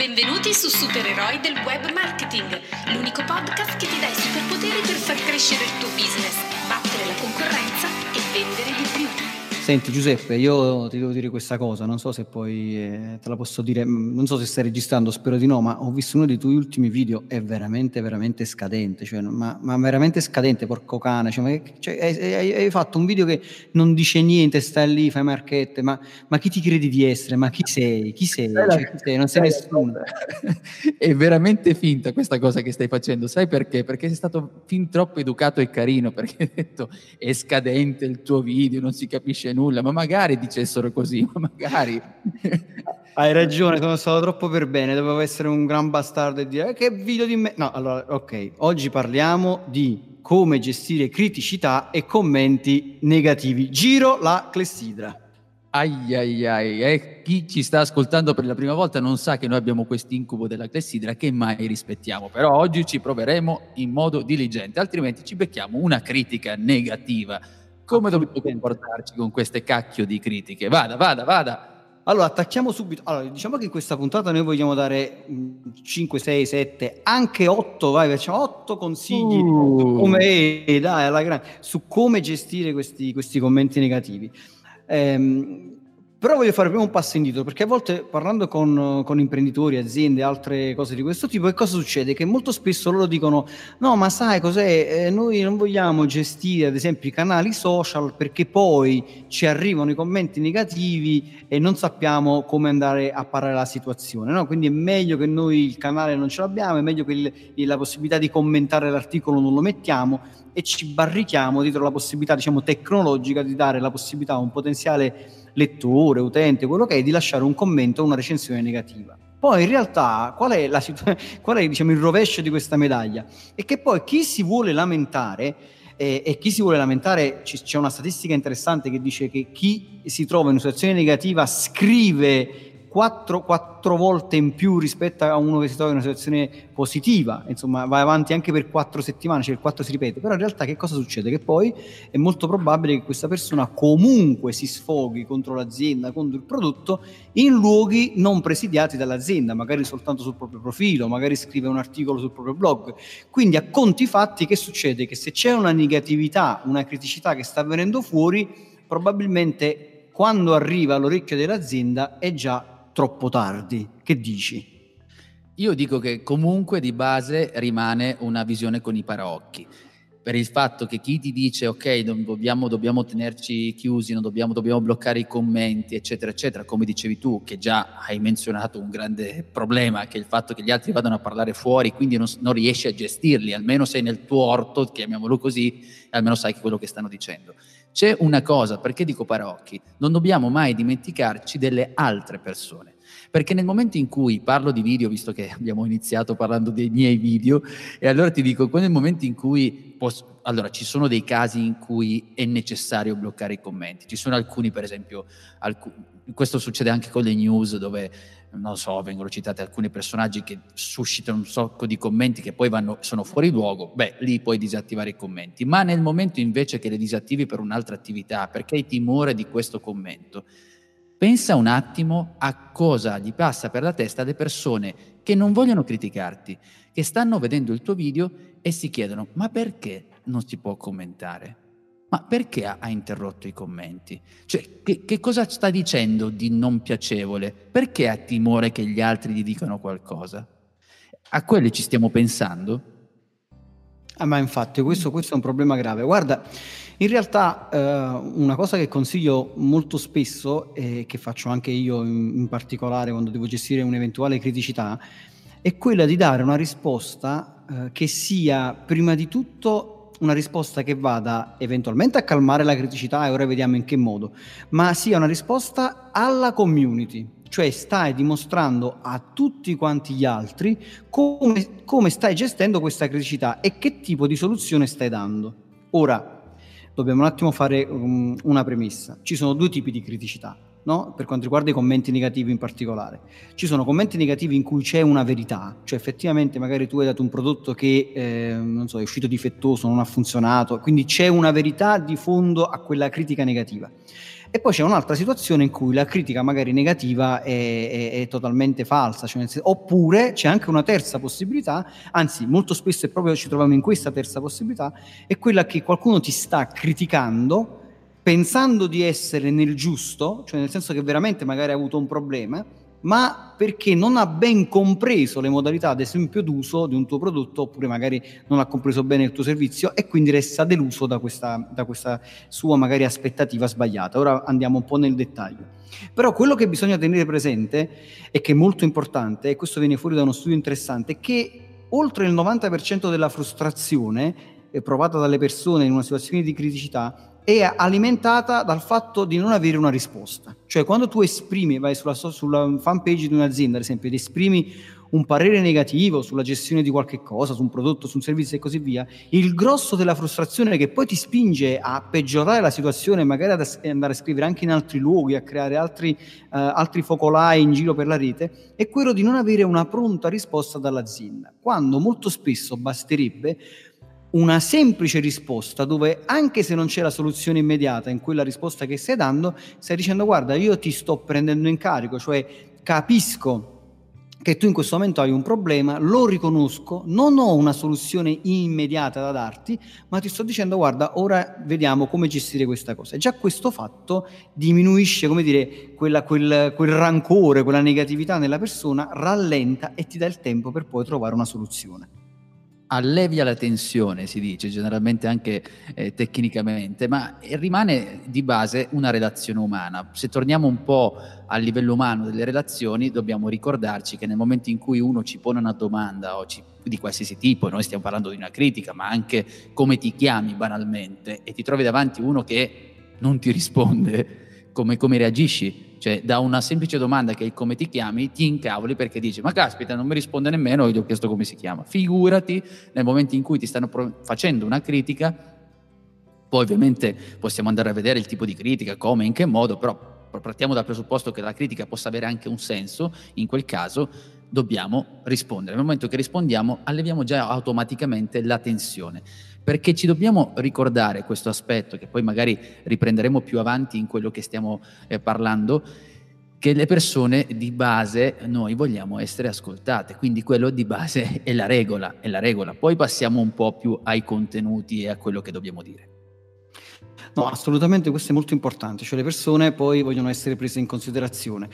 Benvenuti su Supereroi del Web Marketing, l'unico podcast che ti dà i superpoteri per far crescere il tuo business, battere la concorrenza e vendere di più. Senti Giuseppe, io ti devo dire questa cosa, non so se poi eh, te la posso dire, mm, non so se stai registrando, spero di no, ma ho visto uno dei tuoi ultimi video, è veramente, veramente scadente, cioè, ma, ma, veramente scadente, porco cane, cioè, ma, cioè, hai, hai, fatto un video che non dice niente, stai lì, fai marchette, ma, ma chi ti credi di essere? Ma chi sei? Chi sei? Cioè, chi sei? Non sei nessuno. è veramente finta questa cosa che stai facendo, sai perché? Perché sei stato fin troppo educato e carino, perché hai detto è scadente il tuo video, non si capisce nulla nulla, ma magari dicessero così, ma magari. Hai ragione, sono stato troppo per bene, dovevo essere un gran bastardo e dire eh, che video di me. No, allora, ok, oggi parliamo di come gestire criticità e commenti negativi. Giro la clessidra. Ai ai ai, eh, chi ci sta ascoltando per la prima volta non sa che noi abbiamo questo incubo della clessidra che mai rispettiamo, però oggi ci proveremo in modo diligente, altrimenti ci becchiamo una critica negativa come dobbiamo comportarci con queste cacchio di critiche? Vada, vada, vada. Allora, attacchiamo subito. Allora, diciamo che in questa puntata noi vogliamo dare 5, 6, 7, anche 8, vai, facciamo 8 consigli uh. come, dai, alla grande, su come gestire questi, questi commenti negativi. Ehm, però voglio fare prima un passo indietro, perché a volte parlando con, con, imprenditori, aziende, altre cose di questo tipo, che cosa succede? Che molto spesso loro dicono, no, ma sai cos'è? Eh, noi non vogliamo gestire, ad esempio, i canali social perché poi ci arrivano i commenti negativi e non sappiamo come andare a parare la situazione. No? Quindi è meglio che noi il canale non ce l'abbiamo, è meglio che il, la possibilità di commentare l'articolo non lo mettiamo e ci barrichiamo dietro la possibilità, diciamo, tecnologica di dare la possibilità a un potenziale lettore, utente, quello che è, di lasciare un commento o una recensione negativa. Poi in realtà qual è, la, qual è diciamo, il rovescio di questa medaglia? È che poi chi si vuole lamentare, eh, e chi si vuole lamentare, c- c'è una statistica interessante che dice che chi si trova in una situazione negativa scrive quattro, quattro, volte in più rispetto a uno che si trova in una situazione positiva, insomma vai avanti anche per quattro settimane, cioè il quattro si ripete, però in realtà che cosa succede? Che poi è molto probabile che questa persona comunque si sfoghi contro l'azienda, contro il prodotto, in luoghi non presidiati dall'azienda, magari soltanto sul proprio profilo, magari scrive un articolo sul proprio blog. Quindi a conti fatti che succede? Che se c'è una negatività, una criticità che sta venendo fuori, probabilmente quando arriva all'orecchio dell'azienda è già troppo tardi. Che dici? Io dico che comunque di base rimane una visione con i paraocchi. Per il fatto che chi ti dice ok, dobbiamo, dobbiamo tenerci chiusi, dobbiamo, dobbiamo bloccare i commenti, eccetera, eccetera, come dicevi tu, che già hai menzionato un grande problema, che è il fatto che gli altri vadano a parlare fuori, quindi non, non riesci a gestirli, almeno sei nel tuo orto, chiamiamolo così, almeno sai quello che stanno dicendo. C'è una cosa, perché dico parocchi, non dobbiamo mai dimenticarci delle altre persone. Perché nel momento in cui parlo di video, visto che abbiamo iniziato parlando dei miei video, e allora ti dico, nel momento in cui posso, allora ci sono dei casi in cui è necessario bloccare i commenti, ci sono alcuni, per esempio, alcuni, questo succede anche con le news dove non so, vengono citati alcuni personaggi che suscitano un sacco di commenti che poi vanno, sono fuori luogo, beh, lì puoi disattivare i commenti. Ma nel momento invece che le disattivi per un'altra attività, perché hai timore di questo commento, pensa un attimo a cosa gli passa per la testa alle persone che non vogliono criticarti, che stanno vedendo il tuo video e si chiedono, ma perché non si può commentare? Ma perché ha, interrotto i commenti? Cioè, che, che, cosa sta dicendo di non piacevole? Perché ha timore che gli altri gli dicano qualcosa? A quelli ci stiamo pensando? Ah, ma infatti questo, questo, è un problema grave. Guarda, in realtà eh, una cosa che consiglio molto spesso e che faccio anche io in, in particolare quando devo gestire un'eventuale criticità è quella di dare una risposta eh, che sia prima di tutto una risposta che vada eventualmente a calmare la criticità e ora vediamo in che modo, ma sia una risposta alla community, cioè stai dimostrando a tutti quanti gli altri come, come stai gestendo questa criticità e che tipo di soluzione stai dando. Ora, dobbiamo un attimo fare um, una premessa. Ci sono due tipi di criticità no? per quanto riguarda i commenti negativi in particolare. Ci sono commenti negativi in cui c'è una verità, cioè effettivamente magari tu hai dato un prodotto che eh, so, è uscito difettoso, non ha funzionato, quindi c'è una verità di fondo a quella critica negativa. E poi c'è un'altra situazione in cui la critica magari negativa è, è, è totalmente falsa, cioè senso, oppure c'è anche una terza possibilità, anzi molto spesso è proprio ci troviamo in questa terza possibilità, è quella che qualcuno ti sta criticando pensando di essere nel giusto, cioè nel senso che veramente magari ha avuto un problema, ma perché non ha ben compreso le modalità, ad esempio, d'uso di un tuo prodotto, oppure magari non ha compreso bene il tuo servizio e quindi resta deluso da questa, da questa sua magari aspettativa sbagliata. Ora andiamo un po' nel dettaglio. Però quello che bisogna tenere presente e che è molto importante, e questo viene fuori da uno studio interessante, è che oltre il 90% della frustrazione provata dalle persone in una situazione di criticità è alimentata dal fatto di non avere una risposta. Cioè quando tu esprimi, vai sulla, sulla fanpage di un'azienda ad esempio, ed esprimi un parere negativo sulla gestione di qualche cosa, su un prodotto, su un servizio e così via, il grosso della frustrazione che poi ti spinge a peggiorare la situazione, magari ad andare a scrivere anche in altri luoghi, a creare altri, uh, altri focolai in giro per la rete, è quello di non avere una pronta risposta dall'azienda, quando molto spesso basterebbe una semplice risposta dove anche se non c'è la soluzione immediata in quella risposta che stai dando, stai dicendo guarda io ti sto prendendo in carico, cioè capisco che tu in questo momento hai un problema, lo riconosco, non ho una soluzione immediata da darti, ma ti sto dicendo guarda, ora vediamo come gestire questa cosa. E già questo fatto diminuisce, come dire, quella, quel, quel rancore, quella negatività nella persona, rallenta e ti dà il tempo per poi trovare una soluzione allevia la tensione, si dice generalmente anche eh, tecnicamente, ma rimane di base una relazione umana. Se torniamo un po' al livello umano delle relazioni, dobbiamo ricordarci che nel momento in cui uno ci pone una domanda o ci, di qualsiasi tipo, noi stiamo parlando di una critica, ma anche come ti chiami banalmente, e ti trovi davanti uno che non ti risponde, come, come reagisci? Cioè, da una semplice domanda che è come ti chiami, ti incavoli perché dici, ma caspita, non mi risponde nemmeno, io gli ho chiesto come si chiama. Figurati nel momento in cui ti stanno pro- facendo una critica, poi ovviamente possiamo andare a vedere il tipo di critica, come, in che modo, però partiamo dal presupposto che la critica possa avere anche un senso, in quel caso dobbiamo rispondere. Nel momento che rispondiamo, alleviamo già automaticamente la tensione perché ci dobbiamo ricordare questo aspetto, che poi magari riprenderemo più avanti in quello che stiamo eh, parlando, che le persone di base noi vogliamo essere ascoltate, quindi quello di base è la regola, è la regola. Poi passiamo un po' più ai contenuti e a quello che dobbiamo dire. No, assolutamente questo è molto importante, cioè le persone poi vogliono essere prese in considerazione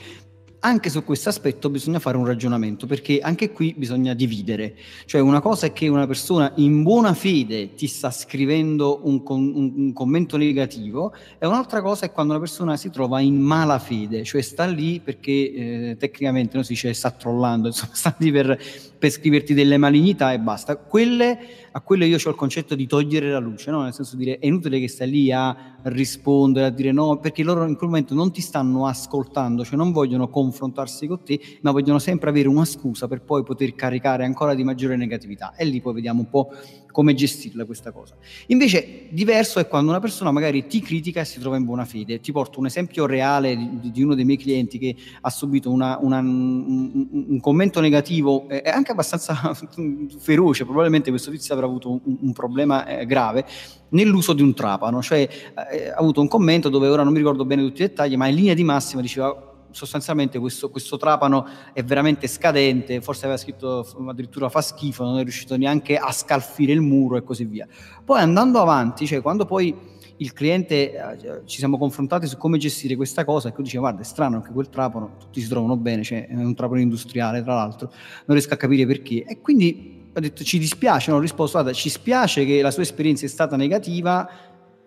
anche su questo aspetto bisogna fare un ragionamento perché anche qui bisogna dividere. Cioè una cosa è che una persona in buona fede ti sta scrivendo un, un, un commento negativo e un'altra cosa è quando una persona si trova in mala fede, cioè sta lì perché eh, tecnicamente non si dice sta trollando, insomma sta lì per, per scriverti delle malignità e basta. Quelle, a quelle io ho il concetto di togliere la luce, no? nel senso di dire è inutile che stai lì a rispondere, a dire no, perché loro in quel momento non ti stanno ascoltando, cioè non vogliono confrontarsi con te, ma vogliono sempre avere una scusa per poi poter caricare ancora di maggiore negatività. E lì poi vediamo un po' come gestirla questa cosa. Invece diverso è quando una persona magari ti critica e si trova in buona fede. Ti porto un esempio reale di, di uno dei miei clienti che ha subito una, una, un, un, commento negativo e eh, anche abbastanza feroce, probabilmente questo tizio avrà avuto un, un problema eh, grave nell'uso di un trapano, cioè eh, ha avuto un commento dove ora non mi ricordo bene tutti i dettagli, ma in linea di massima diceva sostanzialmente questo, questo, trapano è veramente scadente, forse aveva scritto addirittura fa schifo, non è riuscito neanche a scalfire il muro e così via. Poi andando avanti, cioè quando poi il cliente eh, ci siamo confrontati su come gestire questa cosa e lui dice guarda è strano che quel trapano tutti si trovano bene, cioè è un trapano industriale tra l'altro, non riesco a capire perché e quindi ho detto ci dispiace, non ho risposto guarda ci spiace che la sua esperienza è stata negativa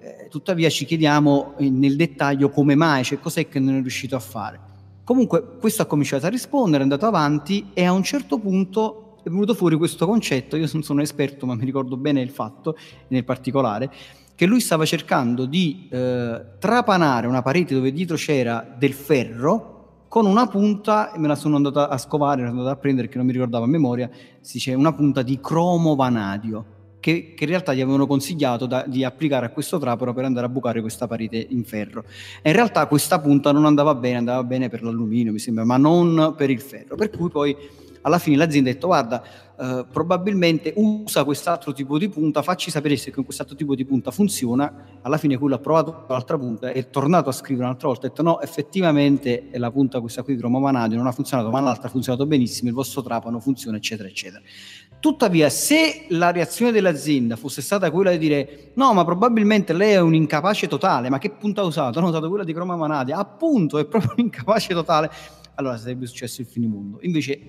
eh, tuttavia ci chiediamo nel dettaglio come mai, cioè cos'è che non è riuscito a fare. Comunque questo ha cominciato a rispondere, è andato avanti e a un certo punto è venuto fuori questo concetto, io non sono esperto ma mi ricordo bene il fatto, nel particolare, che lui stava cercando di eh, trapanare una parete dove dietro c'era del ferro con una punta, me la sono andata a scovare, sono andato a prendere che non mi ricordavo a memoria, si dice una punta di cromo vanadio che, che, in realtà gli avevano consigliato da, di applicare a questo trapano per andare a bucare questa parete in ferro. E in realtà questa punta non andava bene, andava bene per l'alluminio, mi sembra, ma non per il ferro. Per cui poi alla fine l'azienda ha detto guarda, eh, probabilmente usa quest'altro tipo di punta, facci sapere se con quest'altro tipo di punta funziona, alla fine quello ha provato l'altra punta, è tornato a scrivere un'altra volta, ha detto no, effettivamente la punta questa qui di Roma Vanadio non ha funzionato, ma l'altra ha funzionato benissimo, il vostro trapano funziona, eccetera, eccetera. Tuttavia, se la reazione dell'azienda fosse stata quella di dire no, ma probabilmente lei è un incapace totale, ma che punta ha usato? Hanno usato quella di Croma Manadia, appunto, è proprio un incapace totale, allora sarebbe successo il finimondo. Invece,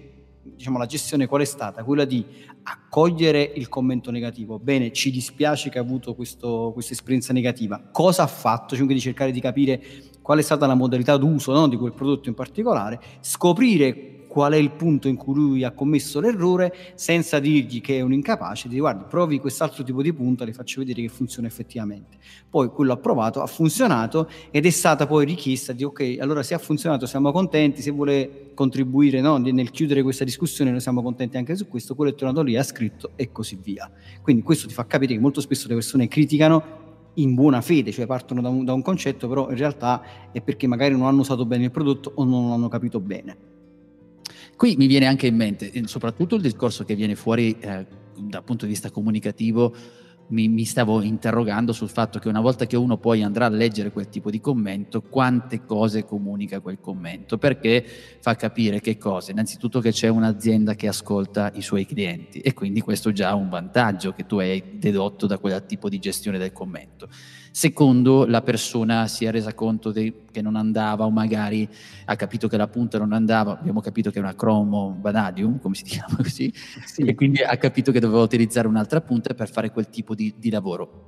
diciamo, la gestione qual è stata? Quella di accogliere il commento negativo. Bene, ci dispiace che ha avuto questo, questa esperienza negativa. Cosa ha fatto? Cioè, di cercare di capire qual è stata la modalità d'uso no, di quel prodotto in particolare, scoprire qual è il punto in cui lui ha commesso l'errore senza dirgli che è un incapace, di guardi, provi quest'altro tipo di punta, le faccio vedere che funziona effettivamente. Poi quello ha provato, ha funzionato ed è stata poi richiesta di ok, allora se ha funzionato siamo contenti, se vuole contribuire no, nel chiudere questa discussione noi siamo contenti anche su questo, quello è tornato lì, ha scritto e così via. Quindi questo ti fa capire che molto spesso le persone criticano in buona fede, cioè partono da un, da un concetto, però in realtà è perché magari non hanno usato bene il prodotto o non l'hanno capito bene. Qui mi viene anche in mente, soprattutto il discorso che viene fuori eh, dal punto di vista comunicativo, mi, mi, stavo interrogando sul fatto che una volta che uno poi andrà a leggere quel tipo di commento, quante cose comunica quel commento, perché fa capire che cosa? Innanzitutto che c'è un'azienda che ascolta i suoi clienti e quindi questo è già un vantaggio che tu hai dedotto da quel tipo di gestione del commento. Secondo, la persona si è resa conto de- che non andava o magari ha capito che la punta non andava, abbiamo capito che è una Chromo Vanadium, come si chiama così, sì. e quindi ha capito che doveva utilizzare un'altra punta per fare quel tipo di, di lavoro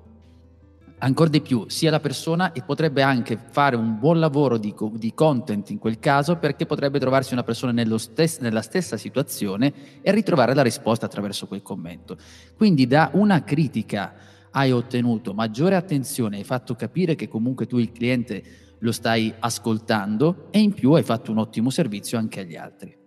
ancora di più sia la persona e potrebbe anche fare un buon lavoro di, di content in quel caso perché potrebbe trovarsi una persona stes- nella stessa situazione e ritrovare la risposta attraverso quel commento. Quindi da una critica hai ottenuto maggiore attenzione, hai fatto capire che comunque tu il cliente lo stai ascoltando e in più hai fatto un ottimo servizio anche agli altri.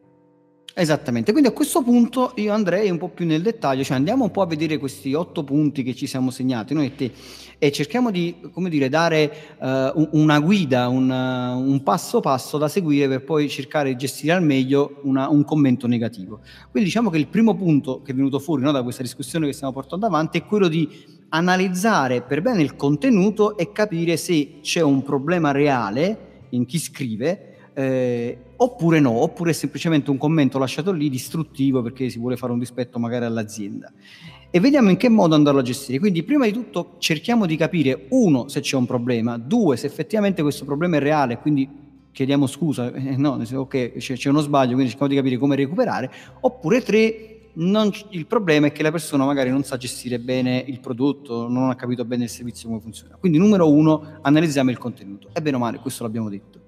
Esattamente, quindi a questo punto io andrei un po' più nel dettaglio, cioè andiamo un po' a vedere questi otto punti che ci siamo segnati noi e te e cerchiamo di, come dire, dare uh, una guida, una, un passo passo da seguire per poi cercare di gestire al meglio una, un commento negativo. Quindi diciamo che il primo punto che è venuto fuori no, da questa discussione che stiamo portando avanti è quello di analizzare per bene il contenuto e capire se c'è un problema reale in chi scrive eh, oppure no, oppure è semplicemente un commento lasciato lì distruttivo perché si vuole fare un dispetto magari all'azienda. E vediamo in che modo andarlo a gestire. Quindi prima di tutto cerchiamo di capire, uno, se c'è un problema, due, se effettivamente questo problema è reale, quindi chiediamo scusa, eh, no, ok, c'è, c'è uno sbaglio, quindi cerchiamo di capire come recuperare, oppure tre, non, il problema è che la persona magari non sa gestire bene il prodotto, non ha capito bene il servizio come funziona. Quindi numero uno, analizziamo il contenuto. E bene o male, questo l'abbiamo detto.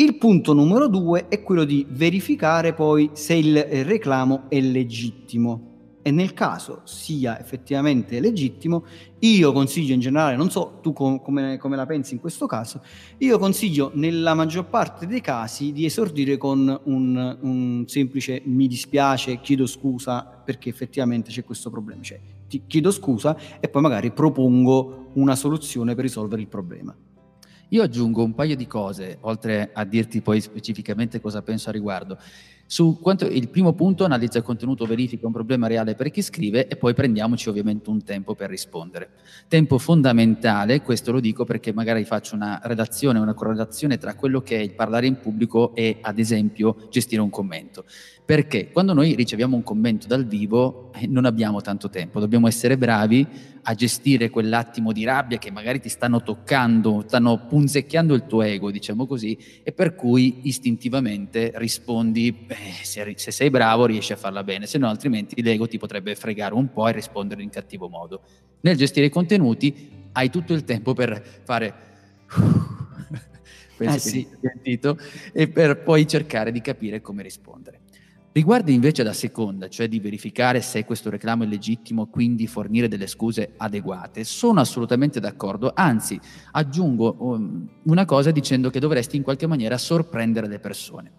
Il punto numero due è quello di verificare poi se il reclamo è legittimo e nel caso sia effettivamente legittimo, io consiglio in generale, non so tu com- come, come, la pensi in questo caso, io consiglio nella maggior parte dei casi di esordire con un, un semplice mi dispiace, chiedo scusa perché effettivamente c'è questo problema, cioè ti chiedo scusa e poi magari propongo una soluzione per risolvere il problema. Io aggiungo un paio di cose, oltre a dirti poi specificamente cosa penso a riguardo. Su quanto, il primo punto analizza il contenuto, verifica un problema reale per chi scrive e poi prendiamoci ovviamente un tempo per rispondere. Tempo fondamentale, questo lo dico perché magari faccio una redazione, una correlazione tra quello che è il parlare in pubblico e ad esempio gestire un commento. Perché quando noi riceviamo un commento dal vivo eh, non abbiamo tanto tempo, dobbiamo essere bravi a gestire quell'attimo di rabbia che magari ti stanno toccando, stanno punzecchiando il tuo ego, diciamo così, e per cui istintivamente rispondi, eh, se, se, sei bravo riesci a farla bene, se no altrimenti l'ego ti potrebbe fregare un po' e rispondere in cattivo modo. Nel gestire i contenuti hai tutto il tempo per fare... penso eh, sì. sentito, e per poi cercare di capire come rispondere. Riguarda invece la seconda, cioè di verificare se questo reclamo è legittimo quindi fornire delle scuse adeguate, sono assolutamente d'accordo, anzi aggiungo um, una cosa dicendo che dovresti in qualche maniera sorprendere le persone.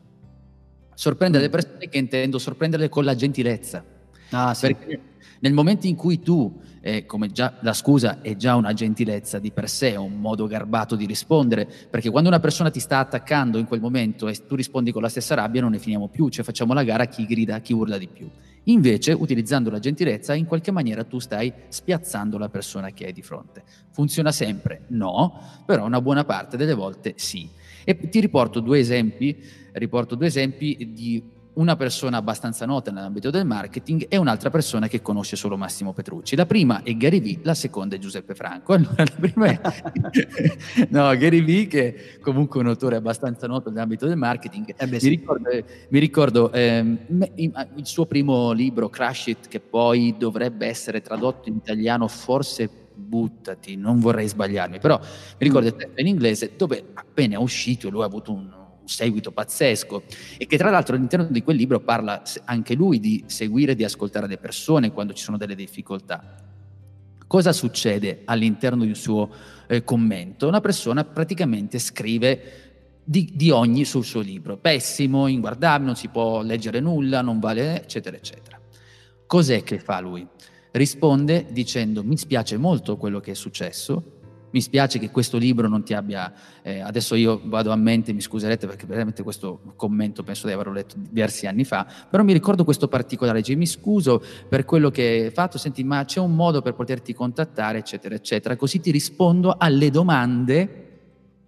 Sorprendere le persone che intendo sorprenderle con la gentilezza. Ah, sì. Perché nel momento in cui tu, eh, come già la scusa è già una gentilezza di per sé, un modo garbato di rispondere, perché quando una persona ti sta attaccando in quel momento e tu rispondi con la stessa rabbia non ne finiamo più, cioè facciamo la gara a chi grida, a chi urla di più. Invece, utilizzando la gentilezza, in qualche maniera tu stai spiazzando la persona che hai di fronte. Funziona sempre? No, però una buona parte delle volte sì. E ti riporto due esempi, riporto due esempi di una persona abbastanza nota nell'ambito del marketing e un'altra persona che conosce solo Massimo Petrucci. La prima è Gary Vee, la seconda è Giuseppe Franco. Allora, la prima è no, Gary Vee, che è comunque un autore abbastanza noto nell'ambito del marketing. Eh beh, sì. Mi ricordo, mi ricordo ehm, il suo primo libro, Crash It, che poi dovrebbe essere tradotto in italiano, forse buttati, non vorrei sbagliarmi, però mi ricordo il testo in inglese dove appena è uscito lui ha avuto un un seguito pazzesco e che tra l'altro all'interno di quel libro parla anche lui di seguire, di ascoltare le persone quando ci sono delle difficoltà. Cosa succede all'interno di un suo eh, commento? Una persona praticamente scrive di, di, ogni sul suo libro, pessimo, inguardabile, non si può leggere nulla, non vale, eccetera, eccetera. Cos'è che fa lui? Risponde dicendo mi spiace molto quello che è successo, mi spiace che questo libro non ti abbia, eh, adesso io vado a mente, mi scuserete perché veramente questo commento penso di averlo letto diversi anni fa, però mi ricordo questo particolare, dice mi scuso per quello che hai fatto, senti ma c'è un modo per poterti contattare eccetera eccetera, così ti rispondo alle domande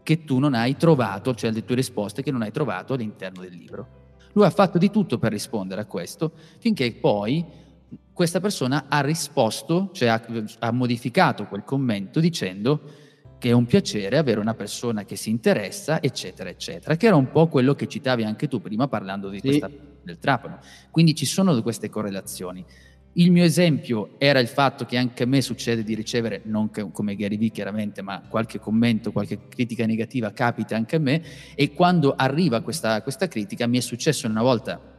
che tu non hai trovato, cioè alle tue risposte che non hai trovato all'interno del libro. Lui ha fatto di tutto per rispondere a questo, finché poi questa persona ha risposto, cioè ha, ha, modificato quel commento dicendo che è un piacere avere una persona che si interessa, eccetera, eccetera, che era un po' quello che citavi anche tu prima parlando di sì. questa, del trapano. Quindi ci sono queste correlazioni. Il mio esempio era il fatto che anche a me succede di ricevere, non come Gary Vee chiaramente, ma qualche commento, qualche critica negativa capita anche a me e quando arriva questa, questa critica mi è successo una volta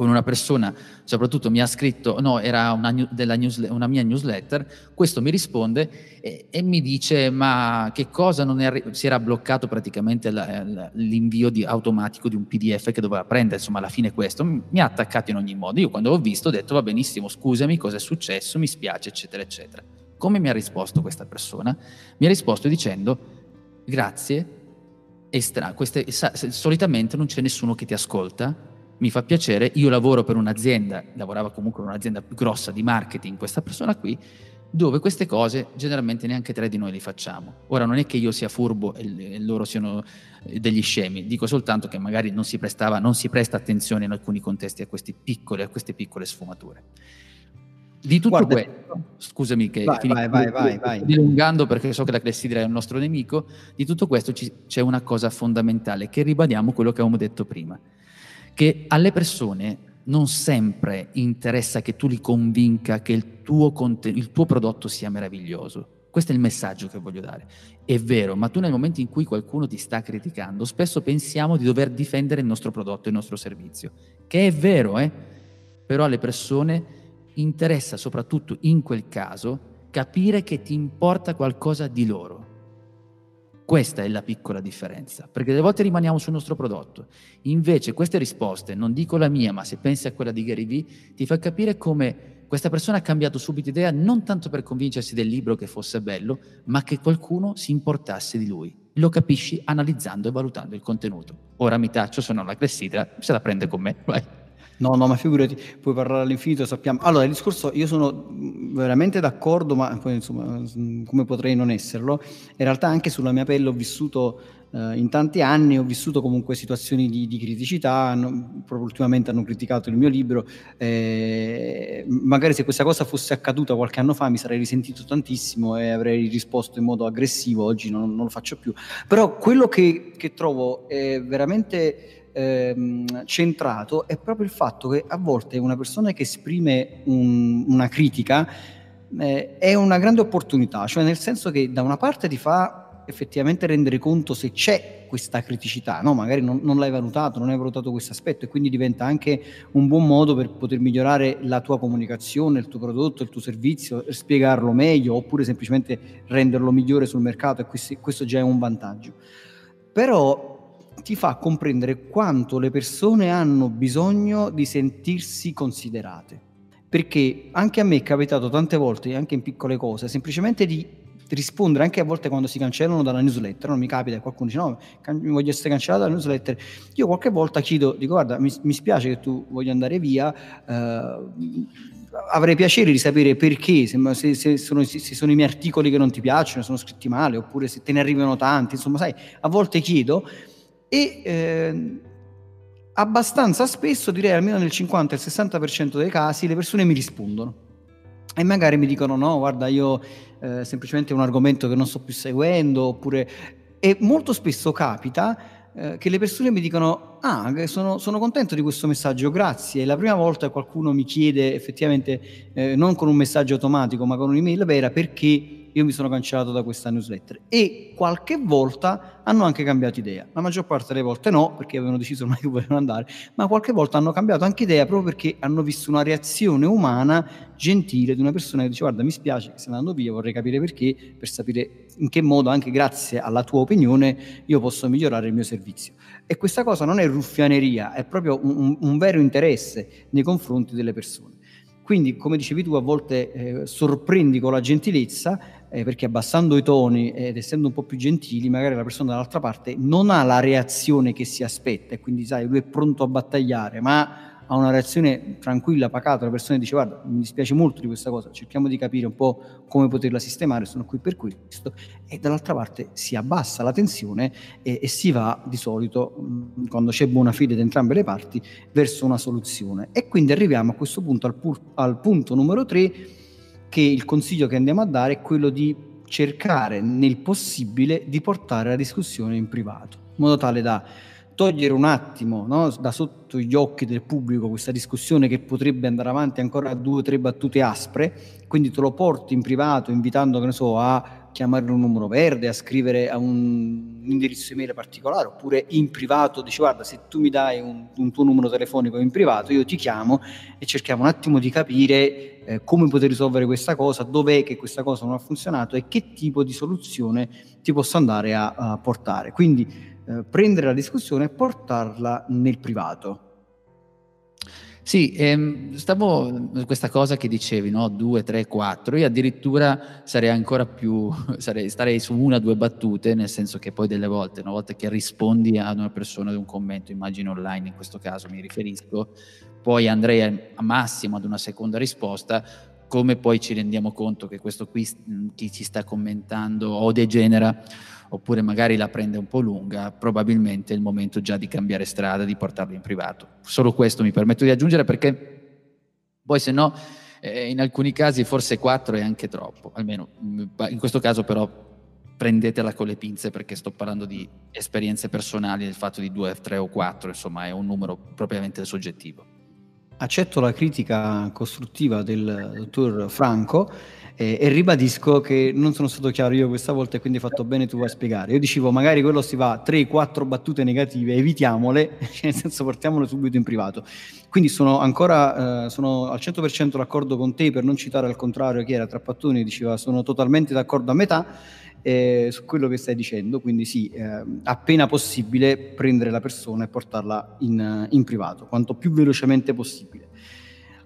con una persona, soprattutto mi ha scritto, no, era una, news, una mia newsletter, questo mi risponde e, e mi dice ma che cosa non è si era bloccato praticamente la, la, l'invio di, automatico di un pdf che doveva prendere, insomma alla fine questo, mi ha attaccato in ogni modo, io quando ho visto ho detto va benissimo, scusami, cosa è successo, mi spiace, eccetera, eccetera. Come mi ha risposto questa persona? Mi ha risposto dicendo grazie, stra- queste, sa- solitamente non c'è nessuno che ti ascolta, mi fa piacere, io lavoro per un'azienda, lavorava comunque in un'azienda grossa di marketing, questa persona qui, dove queste cose generalmente neanche tre di noi le facciamo. Ora non è che io sia furbo e, loro siano degli scemi, dico soltanto che magari non si, prestava, non si presta attenzione in alcuni contesti a, piccole, a queste piccole sfumature. Di tutto Guarda, questo, scusami che vai, vai, vai, vai, vai. dilungando perché so che la clessidra è il nostro nemico, di tutto questo ci, c'è una cosa fondamentale che ribadiamo quello che avevamo detto prima che alle persone non sempre interessa che tu li convinca che il tuo, conten- il tuo prodotto sia meraviglioso. Questo è il messaggio che voglio dare. È vero, ma tu nel momento in cui qualcuno ti sta criticando, spesso pensiamo di dover difendere il nostro prodotto, il nostro servizio, che è vero, eh? però alle persone interessa soprattutto in quel caso capire che ti importa qualcosa di loro questa è la piccola differenza, perché delle volte rimaniamo sul nostro prodotto. Invece queste risposte, non dico la mia, ma se pensi a quella di Gary Vee, ti fa capire come questa persona ha cambiato subito idea non tanto per convincersi del libro che fosse bello, ma che qualcuno si importasse di lui. Lo capisci analizzando e valutando il contenuto. Ora mi taccio, sono la clessidra, se la prende con me, vai. No, no, ma figurati, puoi parlare all'infinito, sappiamo. Allora, il discorso, io sono veramente d'accordo, ma poi insomma, come potrei non esserlo? In realtà anche sulla mia pelle ho vissuto eh, in tanti anni, ho vissuto comunque situazioni di, di criticità, hanno, proprio ultimamente hanno criticato il mio libro, eh, magari se questa cosa fosse accaduta qualche anno fa mi sarei risentito tantissimo e avrei risposto in modo aggressivo, oggi non, non lo faccio più. Però quello che, che trovo è veramente ehm, centrato è proprio il fatto che a volte una persona che esprime un, una critica eh, è una grande opportunità, cioè nel senso che da una parte ti fa effettivamente rendere conto se c'è questa criticità, no? magari non, non, l'hai valutato, non hai valutato questo aspetto e quindi diventa anche un buon modo per poter migliorare la tua comunicazione, il tuo prodotto, il tuo servizio, spiegarlo meglio oppure semplicemente renderlo migliore sul mercato e questo, questo già è un vantaggio. Però ti fa comprendere quanto le persone hanno bisogno di sentirsi considerate. perché anche a me è capitato tante volte, anche in piccole cose, semplicemente di rispondere anche a volte quando si cancellano dalla newsletter, non mi capita qualcuno dice no, can- voglio essere cancellato dalla newsletter, io qualche volta chiedo, dico guarda mi, mi spiace che tu voglia andare via, eh, avrei piacere di sapere perché, se, se, se, sono, se, sono, i miei articoli che non ti piacciono, sono scritti male, oppure se te ne arrivano tanti, insomma sai, a volte chiedo e... Eh, abbastanza spesso, direi almeno nel 50-60% dei casi, le persone mi rispondono e magari mi dicono no, guarda, io eh, semplicemente è un argomento che non sto più seguendo, oppure... E molto spesso capita eh, che le persone mi dicono ah, sono, sono, contento di questo messaggio, grazie. È la prima volta che qualcuno mi chiede effettivamente, eh, non con un messaggio automatico, ma con un'email vera, perché io mi sono cancellato da questa newsletter e qualche volta hanno anche cambiato idea. La maggior parte delle volte no, perché avevano deciso ormai che volevano andare, ma qualche volta hanno cambiato anche idea proprio perché hanno visto una reazione umana gentile di una persona che dice guarda mi spiace che stai andando via, vorrei capire perché, per sapere in che modo anche grazie alla tua opinione io posso migliorare il mio servizio. E questa cosa non è ruffianeria, è proprio un, un vero interesse nei confronti delle persone. Quindi, come dicevi tu, a volte eh, sorprendi con la gentilezza eh, perché abbassando i toni ed essendo un po' più gentili, magari la persona dall'altra parte non ha la reazione che si aspetta. E quindi sai, lui è pronto a battagliare, ma ha una reazione tranquilla, pacata, la persona dice guarda, mi dispiace molto di questa cosa, cerchiamo di capire un po' come poterla sistemare, sono qui per questo, e dall'altra parte si abbassa la tensione e, e si va di solito, quando c'è buona fede da entrambe le parti, verso una soluzione. E quindi arriviamo a questo punto al, pur, al punto numero 3 che il consiglio che andiamo a dare è quello di cercare nel possibile di portare la discussione in privato, in modo tale da togliere un attimo no, da sotto gli occhi del pubblico questa discussione che potrebbe andare avanti ancora a due o tre battute aspre, quindi te lo porti in privato invitando, che ne so, a chiamare un numero verde, a scrivere a un indirizzo email particolare, oppure in privato dici guarda se tu mi dai un, un tuo numero telefonico in privato io ti chiamo e cerchiamo un attimo di capire eh, come poter risolvere questa cosa, dov'è che questa cosa non ha funzionato e che tipo di soluzione ti posso andare a, a portare. Quindi eh, prendere la discussione e portarla nel privato. Sì, ehm, stavo questa cosa che dicevi, no? 2, 3, 4, io addirittura sarei ancora più, sarei, starei su una due battute, nel senso che poi delle volte, una volta che rispondi ad una persona di un commento, immagino online in questo caso mi riferisco, poi andrei a massimo ad una seconda risposta, come poi ci rendiamo conto che questo qui, chi ci sta commentando o degenera oppure magari la prende un po' lunga, probabilmente è il momento già di cambiare strada, di portarlo in privato. Solo questo mi permetto di aggiungere perché poi se no eh, in alcuni casi forse 4 è anche troppo, almeno mm, in questo caso però prendetela con le pinze perché sto parlando di esperienze personali, del fatto di 2, 3 o 4, insomma è un numero propriamente soggettivo. Accetto la critica costruttiva del dottor Franco eh, e ribadisco che non sono stato chiaro io questa volta e quindi hai fatto bene tu a spiegare. Io dicevo magari quello si va 3-4 battute negative, evitiamole, nel senso portiamole subito in privato. Quindi sono ancora eh, sono al 100% d'accordo con te per non citare al contrario chi era Trappattoni, diceva sono totalmente d'accordo a metà eh, su quello che stai dicendo, quindi sì, eh, appena possibile prendere la persona e portarla in, in privato, quanto più velocemente possibile.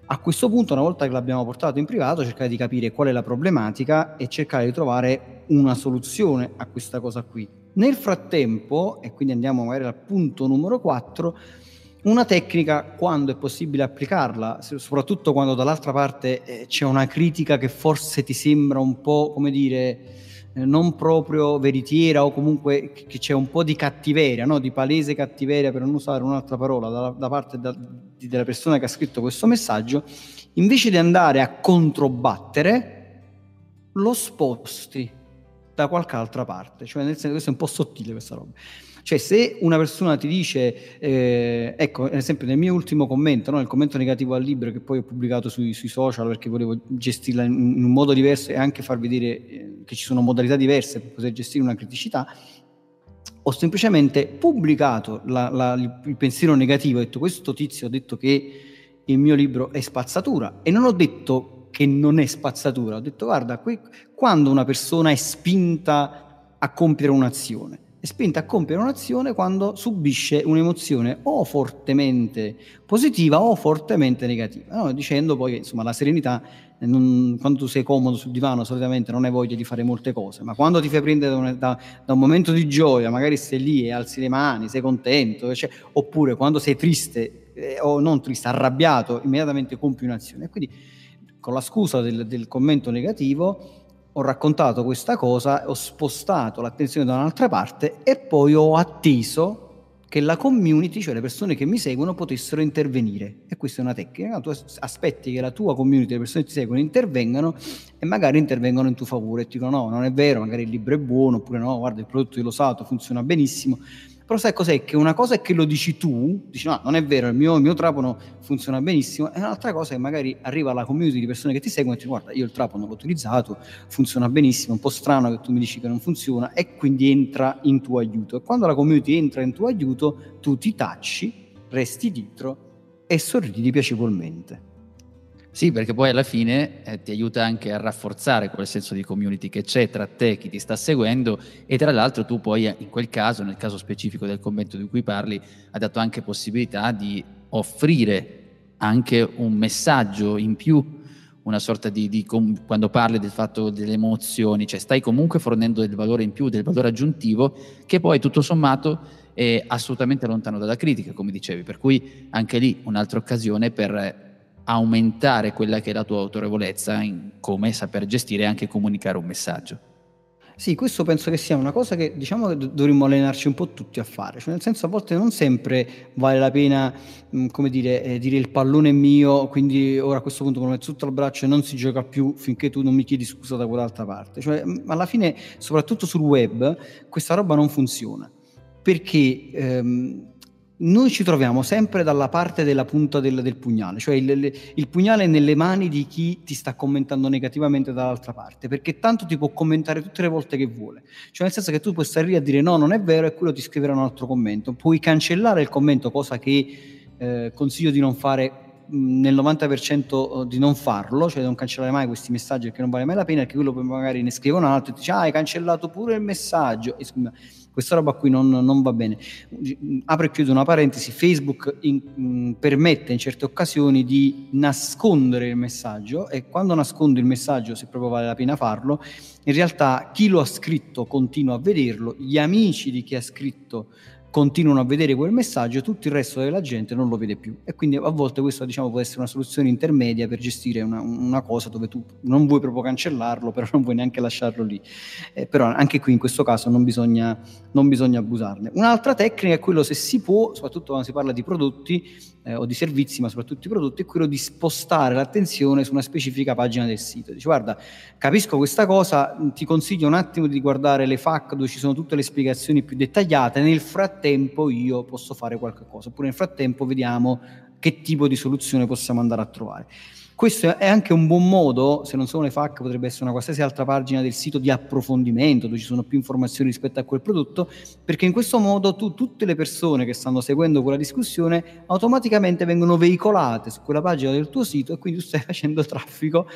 A questo punto, una volta che l'abbiamo portato in privato, cercare di capire qual è la problematica e cercare di trovare una soluzione a questa cosa qui. Nel frattempo, e quindi andiamo magari al punto numero 4, una tecnica quando è possibile applicarla, soprattutto quando dall'altra parte eh, c'è una critica che forse ti sembra un po', come dire, non proprio veritiera o comunque che c'è un po' di cattiveria, no? di palese cattiveria per non usare un'altra parola da, da parte da, di, della persona che ha scritto questo messaggio, invece di andare a controbattere, lo sposti da qualche altra parte. Cioè, nel senso, questo è un po' sottile questa roba. Cioè, se una persona ti dice, eh, ecco, ad esempio nel mio ultimo commento, no, il commento negativo al libro che poi ho pubblicato sui, sui social perché volevo gestirla in, in, un modo diverso e anche far vedere eh, che ci sono modalità diverse per poter gestire una criticità, ho semplicemente pubblicato la, la, il pensiero negativo, ho detto questo tizio ha detto che il mio libro è spazzatura e non ho detto che non è spazzatura, ho detto guarda, qui, quando una persona è spinta a compiere un'azione, è spinta a compiere un'azione quando subisce un'emozione o fortemente positiva o fortemente negativa, no? dicendo poi che insomma, la serenità, eh, non, quando tu sei comodo sul divano solitamente non hai voglia di fare molte cose, ma quando ti fai prendere da un, da, da un momento di gioia, magari stai lì e alzi le mani, sei contento, cioè, oppure quando sei triste eh, o non triste, arrabbiato, immediatamente compi un'azione. Quindi con la scusa del, del commento negativo ho raccontato questa cosa, ho spostato l'attenzione da un'altra parte e poi ho atteso che la community, cioè le persone che mi seguono, potessero intervenire. E questa è una tecnica. Tu aspetti che la tua community, le persone che ti seguono, intervengano e magari intervengono in tuo favore e ti dicono no, non è vero, magari il libro è buono, oppure no, guarda il prodotto io l'ho usato, funziona benissimo. Però sai cos'è? Che una cosa è che lo dici tu, dici no, non è vero, il mio, il mio trapano funziona benissimo, e un'altra cosa è che magari arriva la community di persone che ti seguono e ti guarda, io il trapano l'ho utilizzato, funziona benissimo, è un po' strano che tu mi dici che non funziona, e quindi entra in tuo aiuto. E quando la community entra in tuo aiuto, tu ti tacci, resti dietro e sorridi piacevolmente. Sì, perché poi alla fine eh, ti aiuta anche a rafforzare quel senso di community che c'è tra te, chi ti sta seguendo e tra l'altro tu poi in quel caso, nel caso specifico del commento di cui parli, hai dato anche possibilità di offrire anche un messaggio in più, una sorta di, di quando parli del fatto delle emozioni, cioè stai comunque fornendo del valore in più, del valore aggiuntivo che poi tutto sommato è assolutamente lontano dalla critica, come dicevi, per cui anche lì un'altra occasione per aumentare quella che è la tua autorevolezza in come saper gestire e anche comunicare un messaggio. Sì, questo penso che sia una cosa che diciamo che dovremmo allenarci un po' tutti a fare, cioè nel senso a volte non sempre vale la pena, mh, come dire, eh, dire il pallone è mio, quindi ora a questo punto me lo metto sotto al braccio e non si gioca più finché tu non mi chiedi scusa da quell'altra parte. Cioè, mh, alla fine, soprattutto sul web, questa roba non funziona, perché... Ehm, noi ci troviamo sempre dalla parte della punta del, del pugnale, cioè il, il, pugnale è nelle mani di chi ti sta commentando negativamente dall'altra parte, perché tanto ti può commentare tutte le volte che vuole, cioè nel senso che tu puoi stare lì a dire no, non è vero e quello ti scriverà un altro commento, puoi cancellare il commento, cosa che eh, consiglio di non fare nel 90% di non farlo, cioè di non cancellare mai questi messaggi perché non vale mai la pena, perché quello poi magari ne scrive un altro e dice ah hai cancellato pure il messaggio, e, questa roba qui non, non, va bene. Apro e chiudo una parentesi, Facebook in, in, permette in certe occasioni di nascondere il messaggio e quando nascondo il messaggio, se proprio vale la pena farlo, in realtà chi lo ha scritto continua a vederlo, gli amici di chi ha scritto continuano a vedere quel messaggio, tutto il resto della gente non lo vede più. E quindi a volte questa diciamo, può essere una soluzione intermedia per gestire una, una, cosa dove tu non vuoi proprio cancellarlo, però non vuoi neanche lasciarlo lì. Eh, però anche qui in questo caso non bisogna, non bisogna abusarne. Un'altra tecnica è quello se si può, soprattutto quando si parla di prodotti eh, o di servizi, ma soprattutto di prodotti, è quello di spostare l'attenzione su una specifica pagina del sito. Dici guarda, capisco questa cosa, ti consiglio un attimo di guardare le FAQ dove ci sono tutte le spiegazioni più dettagliate, nel frattempo io posso fare qualche cosa, oppure nel frattempo vediamo che tipo di soluzione possiamo andare a trovare. Questo è anche un buon modo, se non sono le FAQ, potrebbe essere una qualsiasi altra pagina del sito di approfondimento dove ci sono più informazioni rispetto a quel prodotto, perché in questo modo tu, tutte le persone che stanno seguendo quella discussione automaticamente vengono veicolate su quella pagina del tuo sito e quindi tu stai facendo traffico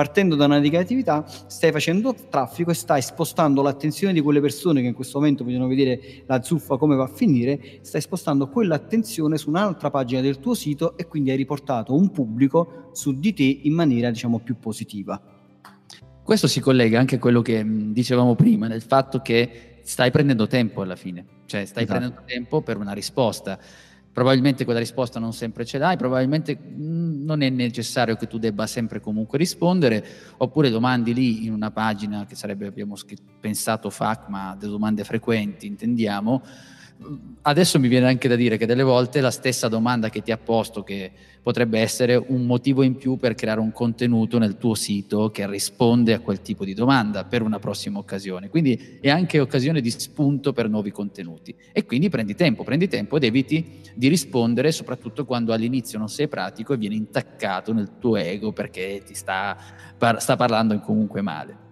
partendo da una negatività, stai facendo traffico e stai spostando l'attenzione di quelle persone che in questo momento vogliono vedere la zuffa come va a finire, stai spostando quell'attenzione su un'altra pagina del tuo sito e quindi hai riportato un pubblico su di te in maniera diciamo più positiva. Questo si collega anche a quello che dicevamo prima, nel fatto che stai prendendo tempo alla fine, cioè stai esatto. prendendo tempo per una risposta Probabilmente quella risposta non sempre ce l'hai, probabilmente mm, non è necessario che tu debba sempre comunque rispondere, oppure domandi lì in una pagina che sarebbe, abbiamo pensato FAC, ma delle domande frequenti, intendiamo, adesso mi viene anche da dire che delle volte la stessa domanda che ti ha posto, che potrebbe essere un motivo in più per creare un contenuto nel tuo sito che risponde a quel tipo di domanda per una prossima occasione. Quindi è anche occasione di spunto per nuovi contenuti. E quindi prendi tempo, prendi tempo ed eviti di rispondere, soprattutto quando all'inizio non sei pratico e vieni intaccato nel tuo ego perché ti sta, par- sta parlando comunque male.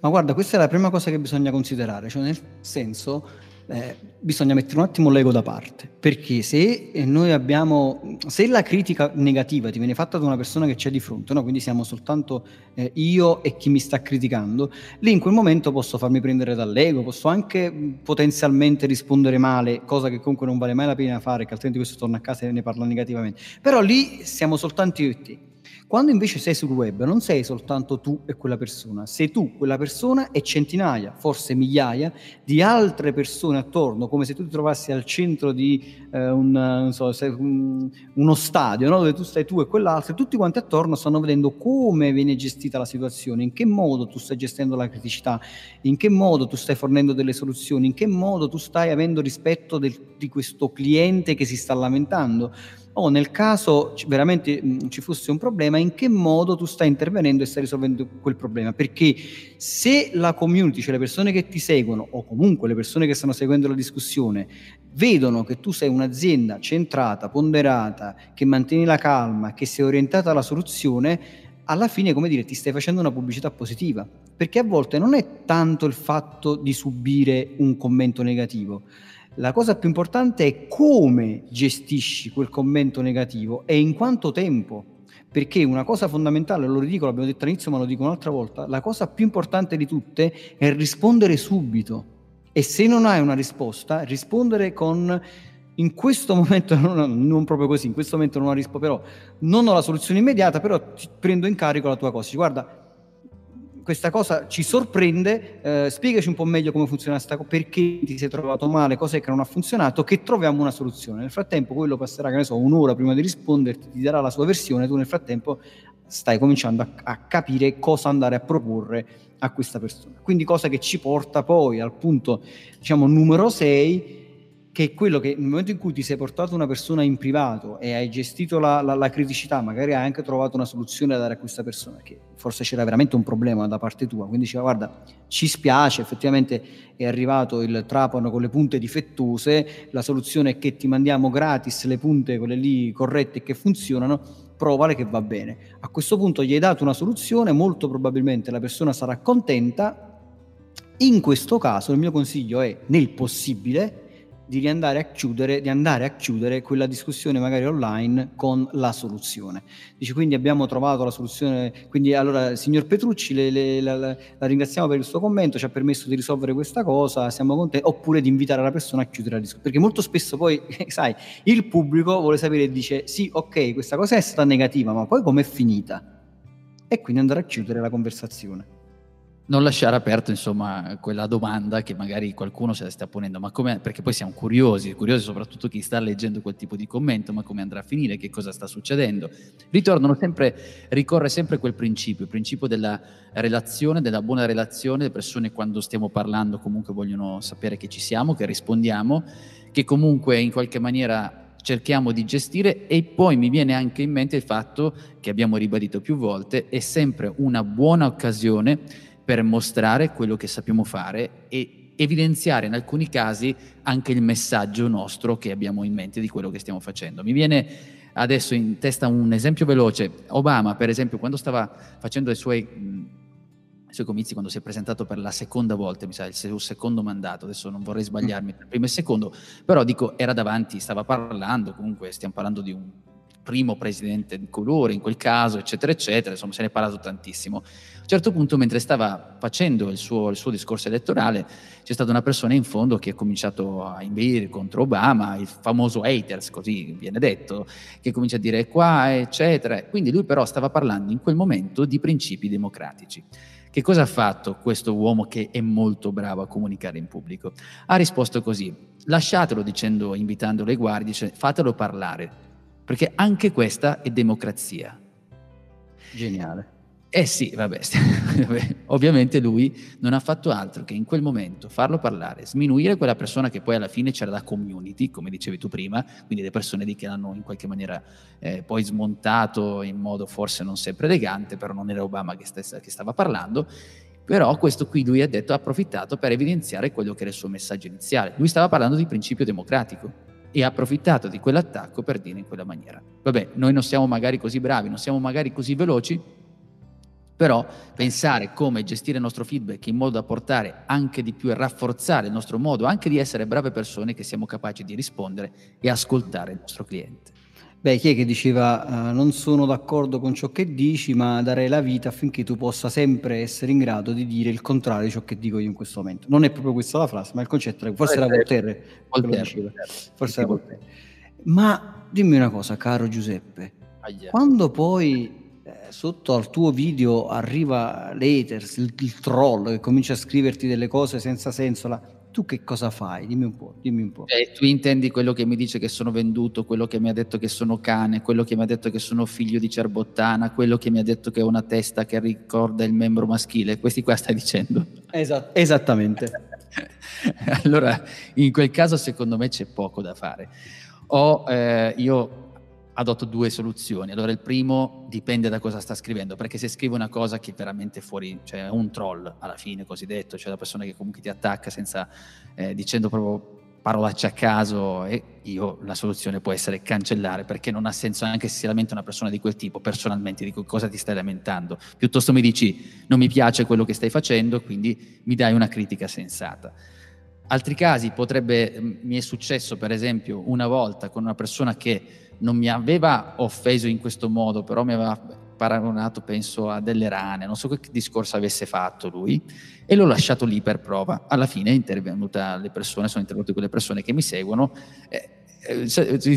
Ma guarda, questa è la prima cosa che bisogna considerare, cioè nel senso eh, bisogna mettere un attimo l'ego da parte, perché se noi abbiamo, se la critica negativa ti viene fatta da una persona che c'è di fronte, no? quindi siamo soltanto eh, io e chi mi sta criticando, lì in quel momento posso farmi prendere dall'ego, posso anche potenzialmente rispondere male, cosa che comunque non vale mai la pena fare, che altrimenti questo torna a casa e ne parla negativamente. Però lì siamo soltanto io e te. Quando invece sei sul web non sei soltanto tu e quella persona, sei tu, quella persona e centinaia, forse migliaia di altre persone attorno, come se tu ti trovassi al centro di eh, un, so, un, uno stadio no? dove tu stai tu e quell'altro e tutti quanti attorno stanno vedendo come viene gestita la situazione, in che modo tu stai gestendo la criticità, in che modo tu stai fornendo delle soluzioni, in che modo tu stai avendo rispetto del, di questo cliente che si sta lamentando o nel caso veramente mh, ci fosse un problema, in che modo tu stai intervenendo e stai risolvendo quel problema. Perché se la community, cioè le persone che ti seguono o comunque le persone che stanno seguendo la discussione, vedono che tu sei un'azienda centrata, ponderata, che mantieni la calma, che sei orientata alla soluzione, alla fine, come dire, ti stai facendo una pubblicità positiva. Perché a volte non è tanto il fatto di subire un commento negativo, la cosa più importante è come gestisci quel commento negativo e in quanto tempo. Perché una cosa fondamentale, lo ridico, l'abbiamo detto all'inizio, ma lo dico un'altra volta, la cosa più importante di tutte è rispondere subito. E se non hai una risposta, rispondere con in questo momento, non, non, proprio così, in questo momento non ho risposta, però non ho la soluzione immediata, però prendo in carico la tua cosa. Guarda, questa cosa ci sorprende, eh, spiegaci un po' meglio come funziona questa cosa, perché ti sei trovato male, cosa è che non ha funzionato, che troviamo una soluzione. Nel frattempo quello passerà, che ne so, un'ora prima di risponderti, ti darà la sua versione, tu nel frattempo stai cominciando a, a capire cosa andare a proporre a questa persona. Quindi cosa che ci porta poi al punto, diciamo, numero 6, che è quello che nel momento in cui ti sei portato una persona in privato e hai gestito la, la, la, criticità, magari hai anche trovato una soluzione da dare a questa persona, che forse c'era veramente un problema da parte tua, quindi diceva guarda ci spiace, effettivamente è arrivato il trapano con le punte difettose, la soluzione è che ti mandiamo gratis le punte, quelle lì corrette che funzionano, provale che va bene. A questo punto gli hai dato una soluzione, molto probabilmente la persona sarà contenta, in questo caso il mio consiglio è nel possibile di riandare a chiudere, di andare a chiudere quella discussione magari online con la soluzione. Dice quindi abbiamo trovato la soluzione, quindi allora signor Petrucci le, le, la, la, ringraziamo per il suo commento, ci ha permesso di risolvere questa cosa, siamo contenti, oppure di invitare la persona a chiudere la discussione, perché molto spesso poi, sai, il pubblico vuole sapere e dice sì, ok, questa cosa è stata negativa, ma poi com'è finita? E quindi andare a chiudere la conversazione non lasciare aperto insomma quella domanda che magari qualcuno se la sta ponendo, perché poi siamo curiosi, curiosi soprattutto chi sta leggendo quel tipo di commento, ma come andrà a finire, che cosa sta succedendo. Sempre, ricorre sempre quel principio, il principio della relazione, della buona relazione, le persone quando stiamo parlando comunque vogliono sapere che ci siamo, che rispondiamo, che comunque in qualche maniera cerchiamo di gestire e poi mi viene anche in mente il fatto che abbiamo ribadito più volte, è sempre una buona occasione per mostrare quello che sappiamo fare e evidenziare in alcuni casi anche il messaggio nostro che abbiamo in mente di quello che stiamo facendo. Mi viene adesso in testa un esempio veloce. Obama, per esempio, quando stava facendo i suoi, i suoi comizi, quando si è presentato per la seconda volta, mi sa, il suo secondo mandato, adesso non vorrei sbagliarmi il primo e il secondo, però dico, era davanti, stava parlando, comunque stiamo parlando di un primo presidente di colore in quel caso, eccetera, eccetera, insomma se ne è parlato tantissimo. A un certo punto, mentre stava facendo il suo, il suo discorso elettorale, c'è stata una persona in fondo che ha cominciato a inveire contro Obama, il famoso haters, così viene detto, che comincia a dire qua, eccetera. Quindi lui però stava parlando in quel momento di principi democratici. Che cosa ha fatto questo uomo che è molto bravo a comunicare in pubblico? Ha risposto così, lasciatelo dicendo, invitando le guardie, fatelo parlare, perché anche questa è democrazia. Geniale. Eh sì, vabbè, ovviamente lui non ha fatto altro che in quel momento farlo parlare, sminuire quella persona che poi alla fine c'era la community, come dicevi tu prima, quindi le persone lì che l'hanno in qualche maniera eh, poi smontato in modo forse non sempre elegante, però non era Obama che, stessa, che stava parlando, però questo qui lui ha detto ha approfittato per evidenziare quello che era il suo messaggio iniziale. Lui stava parlando di principio democratico e ha approfittato di quell'attacco per dire in quella maniera. Vabbè, noi non siamo magari così bravi, non siamo magari così veloci, Però pensare come gestire il nostro feedback in modo da portare anche di più e rafforzare il nostro modo anche di essere brave persone che siamo capaci di rispondere e ascoltare il nostro cliente. Beh, chi è che diceva uh, non sono d'accordo con ciò che dici, ma darei la vita affinché tu possa sempre essere in grado di dire il contrario di ciò che dico io in questo momento. Non è proprio questa la frase, ma il concetto era, forse era Voltaire, Voltaire, Voltaire. forse era Voltaire. Ma dimmi una cosa, caro Giuseppe, Aia. quando poi sotto al tuo video arriva l'haters, il, il, troll che comincia a scriverti delle cose senza senso, la, tu che cosa fai? Dimmi un po', dimmi un po'. Eh, tu intendi quello che mi dice che sono venduto, quello che mi ha detto che sono cane, quello che mi ha detto che sono figlio di cerbottana, quello che mi ha detto che ho una testa che ricorda il membro maschile, questi qua stai dicendo? Esat- esattamente. allora, in quel caso secondo me c'è poco da fare. O eh, io adotto due soluzioni. Allora, il primo dipende da cosa sta scrivendo, perché se scrive una cosa che è veramente fuori, cioè un troll alla fine cosiddetto, cioè la persona che comunque ti attacca senza eh, dicendo proprio parolacce a caso e io la soluzione può essere cancellare perché non ha senso anche se si lamenta una persona di quel tipo personalmente dico cosa ti stai lamentando piuttosto mi dici non mi piace quello che stai facendo quindi mi dai una critica sensata altri casi potrebbe mi è successo per esempio una volta con una persona che non mi aveva offeso in questo modo, però mi aveva paragonato, penso, a delle rane, non so che discorso avesse fatto lui, e l'ho lasciato lì per prova. Alla fine è intervenuta le persone, sono intervenute quelle persone che mi seguono. Eh, eh,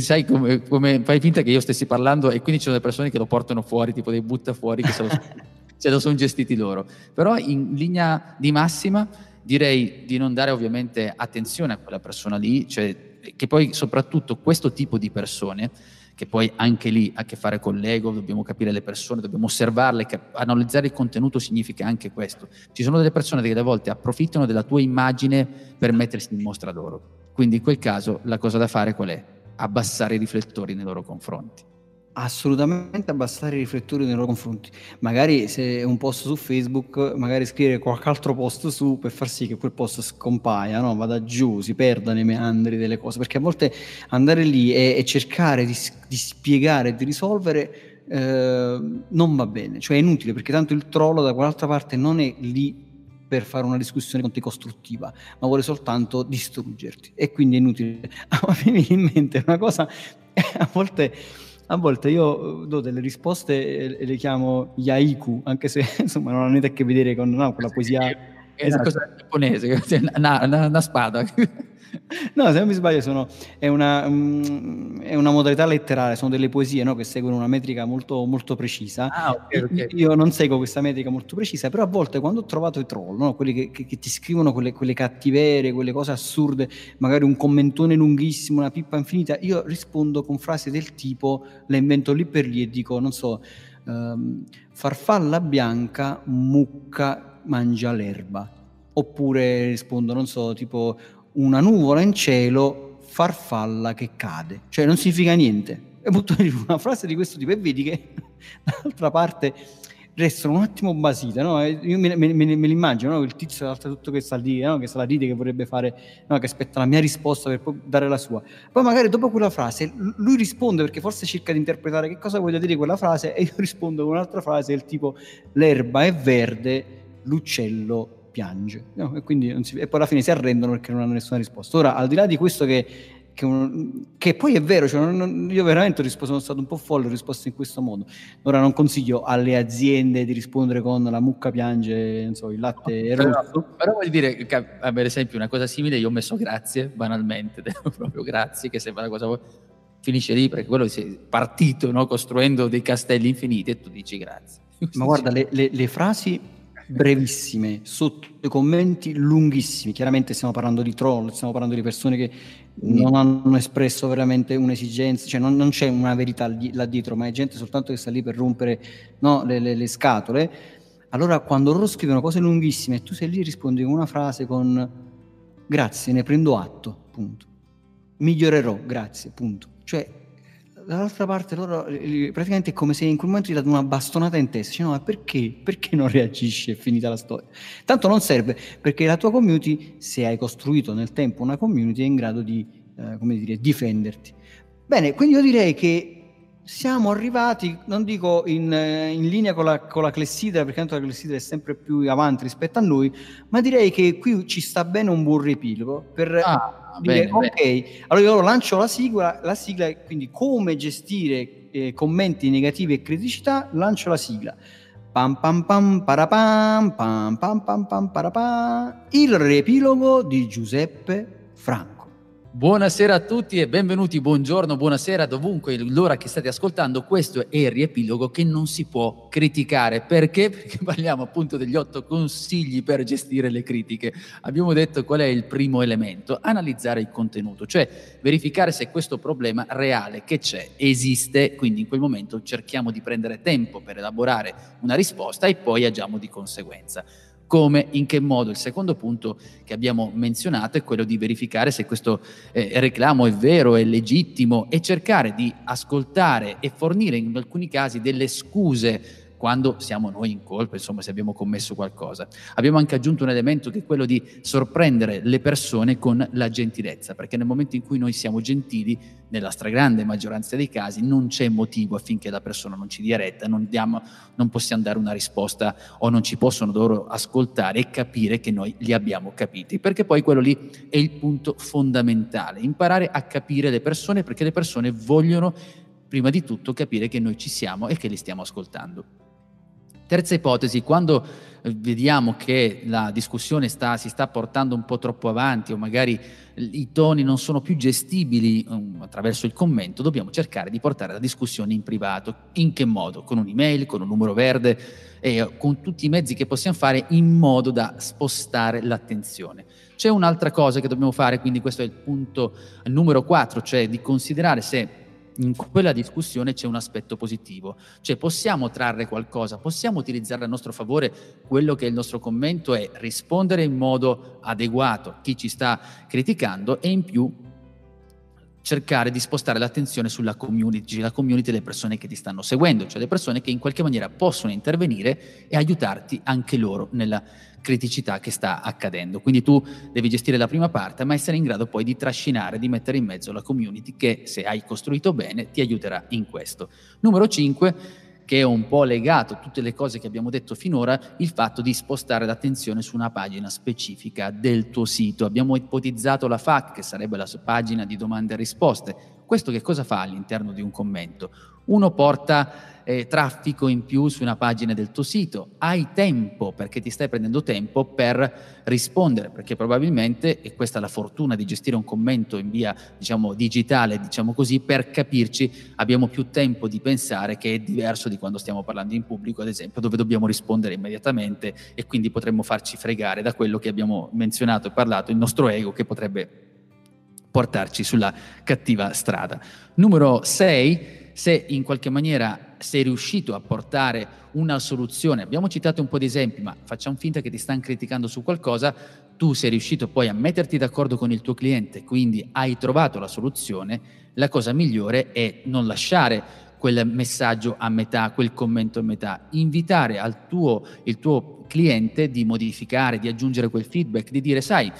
sai come, come, fai finta che io stessi parlando e quindi ci sono delle persone che lo portano fuori, tipo dei butta fuori, che se lo, se lo sono gestiti loro. Però in linea di massima direi di non dare ovviamente attenzione a quella persona lì, cioè che poi soprattutto questo tipo di persone, che poi anche lì ha a che fare con l'ego, dobbiamo capire le persone, dobbiamo osservarle, analizzare il contenuto significa anche questo. Ci sono delle persone che a volte approfittano della tua immagine per mettersi in mostra loro. Quindi in quel caso la cosa da fare qual è? Abbassare i riflettori nei loro confronti assolutamente abbassare i riflettori nei loro confronti. Magari se un post su Facebook, magari scrivere qualche altro post su per far sì che quel post scompaia, no? vada giù, si perda nei meandri delle cose, perché a volte andare lì e, e cercare di, di spiegare, di risolvere eh, non va bene, cioè è inutile perché tanto il troll da quell'altra parte non è lì per fare una discussione con te costruttiva, ma vuole soltanto distruggerti e quindi è inutile. Me viene in mente una cosa, a volte a volte io eh, do delle risposte e le chiamo yaiku, anche se insomma non hanno niente a che vedere con no, quella poesia. È una cosa giapponese, una, una, una spada. No, se non mi sbaglio, sono, è, una, um, è, una, modalità letterale, sono delle poesie no, che seguono una metrica molto, molto precisa. Ah, okay, okay. Io non seguo questa metrica molto precisa, però a volte quando ho trovato i troll, no, quelli che, che, che, ti scrivono quelle, quelle cattiverie, quelle cose assurde, magari un commentone lunghissimo, una pippa infinita, io rispondo con frasi del tipo, le invento lì per lì e dico, non so, um, farfalla bianca, mucca, mangia l'erba. Oppure rispondo, non so, tipo una nuvola in cielo, farfalla che cade. Cioè non significa niente. E butto una frase di questo tipo e vedi che dall'altra parte restano un attimo basite, no? Io me, me, me, me l'immagino, no? il tizio dall'altra tutto che sta lì, no? che sta la ride, che vorrebbe fare, no? che aspetta la mia risposta per poi dare la sua. Poi magari dopo quella frase lui risponde perché forse cerca di interpretare che cosa voglio dire quella frase e io rispondo con un'altra frase del tipo l'erba è verde, l'uccello piange. No? E, quindi si, e poi alla fine si arrendono perché non hanno nessuna risposta. Ora, al di là di questo che, che, un, che poi è vero, cioè non, io veramente risposto, sono stato un po' folle, ho risposto in questo modo. Ora non consiglio alle aziende di rispondere con la mucca piange, so, il latte è rosso. Però voglio dire, che, per esempio, una cosa simile, io ho messo grazie, banalmente, proprio grazie, che sembra una cosa finisce lì perché quello si è partito no? costruendo dei castelli infiniti e tu dici grazie. Ma guarda, le, le, le frasi brevissime, sotto i commenti lunghissimi. Chiaramente stiamo parlando di troll, stiamo parlando di persone che non hanno espresso veramente un'esigenza, cioè non, non c'è una verità lì, là dietro, ma è gente soltanto che sta lì per rompere no, le, le, le, scatole. Allora, quando loro scrivono cose lunghissime e tu sei lì e rispondi con una frase con grazie, ne prendo atto, punto. Migliorerò, grazie, punto. Cioè, dall'altra parte loro eh, praticamente è come se in quel momento gli dato una bastonata in testa, cioè, no, ma perché? Perché non reagisci? È finita la storia. Tanto non serve, perché la tua community, se hai costruito nel tempo una community, è in grado di, eh, come dire, difenderti. Bene, quindi io direi che siamo arrivati, non dico in, in linea con la, con la, clessidra, perché tanto la clessidra è sempre più avanti rispetto a noi, ma direi che qui ci sta bene un buon riepilogo per ah, dire, bene, ok, bene. allora io lancio la sigla, la sigla, quindi come gestire eh, commenti negativi e criticità, lancio la sigla. Pam pam pam parapam, pam pam pam pam parapam, il riepilogo di Giuseppe Franco. Buonasera a tutti e benvenuti, buongiorno, buonasera dovunque l'ora che state ascoltando. Questo è il riepilogo che non si può criticare. Perché? Perché parliamo appunto degli otto consigli per gestire le critiche. Abbiamo detto qual è il primo elemento, analizzare il contenuto, cioè verificare se questo problema reale che c'è esiste, quindi in quel momento cerchiamo di prendere tempo per elaborare una risposta e poi agiamo di conseguenza come, in che modo. Il secondo punto che abbiamo menzionato è quello di verificare se questo eh, reclamo è vero, è legittimo e cercare di ascoltare e fornire in alcuni casi delle scuse quando siamo noi in colpa, insomma, se abbiamo commesso qualcosa. Abbiamo anche aggiunto un elemento che è quello di sorprendere le persone con la gentilezza, perché nel momento in cui noi siamo gentili, nella stragrande maggioranza dei casi, non c'è motivo affinché la persona non ci dia retta, non, diamo, non possiamo dare una risposta o non ci possono loro ascoltare e capire che noi li abbiamo capiti, perché poi quello lì è il punto fondamentale, imparare a capire le persone perché le persone vogliono prima di tutto capire che noi ci siamo e che li stiamo ascoltando. Terza ipotesi, quando eh, vediamo che la discussione sta, si sta portando un po' troppo avanti o magari i toni non sono più gestibili um, attraverso il commento, dobbiamo cercare di portare la discussione in privato. In che modo? Con un'email, con un numero verde e con tutti i mezzi che possiamo fare in modo da spostare l'attenzione. C'è un'altra cosa che dobbiamo fare, quindi questo è il punto numero 4, cioè di considerare se in quella discussione c'è un aspetto positivo, cioè possiamo trarre qualcosa, possiamo utilizzare a nostro favore quello che è il nostro commento e rispondere in modo adeguato a chi ci sta criticando e in più cercare di spostare l'attenzione sulla community, la community delle persone che ti stanno seguendo, cioè le persone che in qualche maniera possono intervenire e aiutarti anche loro nella criticità che sta accadendo. Quindi tu devi gestire la prima parte, ma essere in grado poi di trascinare, di mettere in mezzo la community che se hai costruito bene ti aiuterà in questo. Numero 5 che è un po' legato a tutte le cose che abbiamo detto finora, il fatto di spostare l'attenzione su una pagina specifica del tuo sito. Abbiamo ipotizzato la FAQ, che sarebbe la pagina di domande e risposte. Questo che cosa fa all'interno di un commento? Uno porta eh, traffico in più su una pagina del tuo sito, hai tempo perché ti stai prendendo tempo per rispondere, perché probabilmente, e questa è la fortuna di gestire un commento in via diciamo, digitale, diciamo così, per capirci abbiamo più tempo di pensare che è diverso di quando stiamo parlando in pubblico, ad esempio, dove dobbiamo rispondere immediatamente e quindi potremmo farci fregare da quello che abbiamo menzionato e parlato, il nostro ego che potrebbe portarci sulla cattiva strada. Numero 6 se in qualche maniera sei riuscito a portare una soluzione, abbiamo citato un po' di esempi, ma facciamo finta che ti stanno criticando su qualcosa, tu sei riuscito poi a metterti d'accordo con il tuo cliente, quindi hai trovato la soluzione, la cosa migliore è non lasciare quel messaggio a metà, quel commento a metà, invitare al tuo, il tuo cliente di modificare, di aggiungere quel feedback, di dire sai,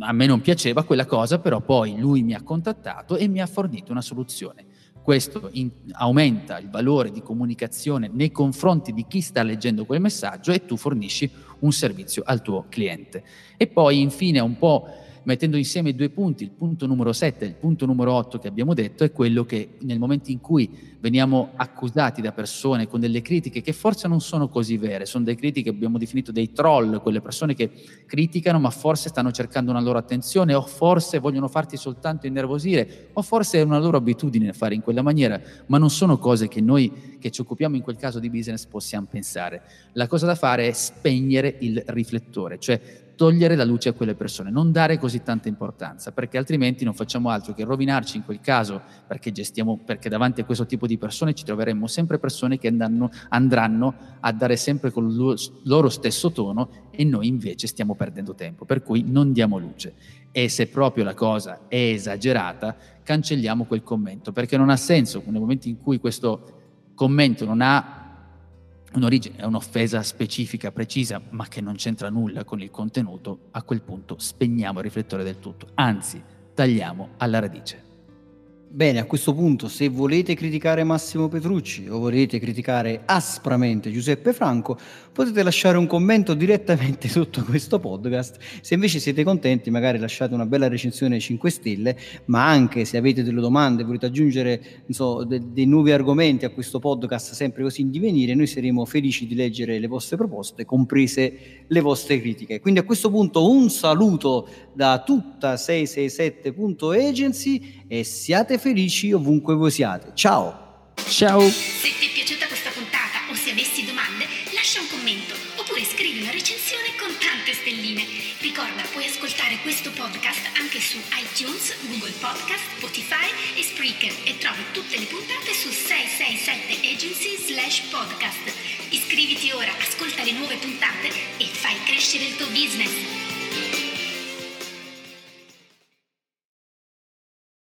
a me non piaceva quella cosa, però poi lui mi ha contattato e mi ha fornito una soluzione. Questo in, aumenta il valore di comunicazione nei confronti di chi sta leggendo quel messaggio e tu fornisci un servizio al tuo cliente. E poi infine un po' mettendo insieme due punti, il punto numero 7 e il punto numero 8 che abbiamo detto, è quello che nel momento in cui veniamo accusati da persone con delle critiche che forse non sono così vere, sono delle critiche che abbiamo definito dei troll, quelle persone che criticano ma forse stanno cercando una loro attenzione o forse vogliono farti soltanto innervosire o forse è una loro abitudine fare in quella maniera, ma non sono cose che noi che ci occupiamo in quel caso di business possiamo pensare. La cosa da fare è spegnere il riflettore, cioè togliere la luce a quelle persone, non dare così tanta importanza, perché altrimenti non facciamo altro che rovinarci in quel caso, perché gestiamo, perché davanti a questo tipo di persone ci troveremo sempre persone che andranno, andranno a dare sempre con il loro stesso tono e noi invece stiamo perdendo tempo, per cui non diamo luce. E se proprio la cosa è esagerata, cancelliamo quel commento, perché non ha senso nel momento in cui questo commento non ha un'origine, è un'offesa specifica, precisa, ma che non c'entra nulla con il contenuto, a quel punto spegniamo il riflettore del tutto, anzi tagliamo alla radice. Bene, a questo punto, se volete criticare Massimo Petrucci o volete criticare aspramente Giuseppe Franco, potete lasciare un commento direttamente sotto questo podcast. Se invece siete contenti, magari lasciate una bella recensione 5 stelle, ma anche se avete delle domande, volete aggiungere so, de- dei nuovi argomenti a questo podcast sempre così in divenire, noi saremo felici di leggere le vostre proposte, comprese le vostre critiche. Quindi a questo punto un saluto da tutta 667.agency e siate felici ovunque voi siate. Ciao! Ciao! Ricorda, puoi ascoltare questo podcast anche su iTunes, Google Podcast, Spotify e Spreaker e trovi tutte le puntate su 667 agency slash podcast. Iscriviti ora, ascolta le nuove puntate e fai crescere il tuo business.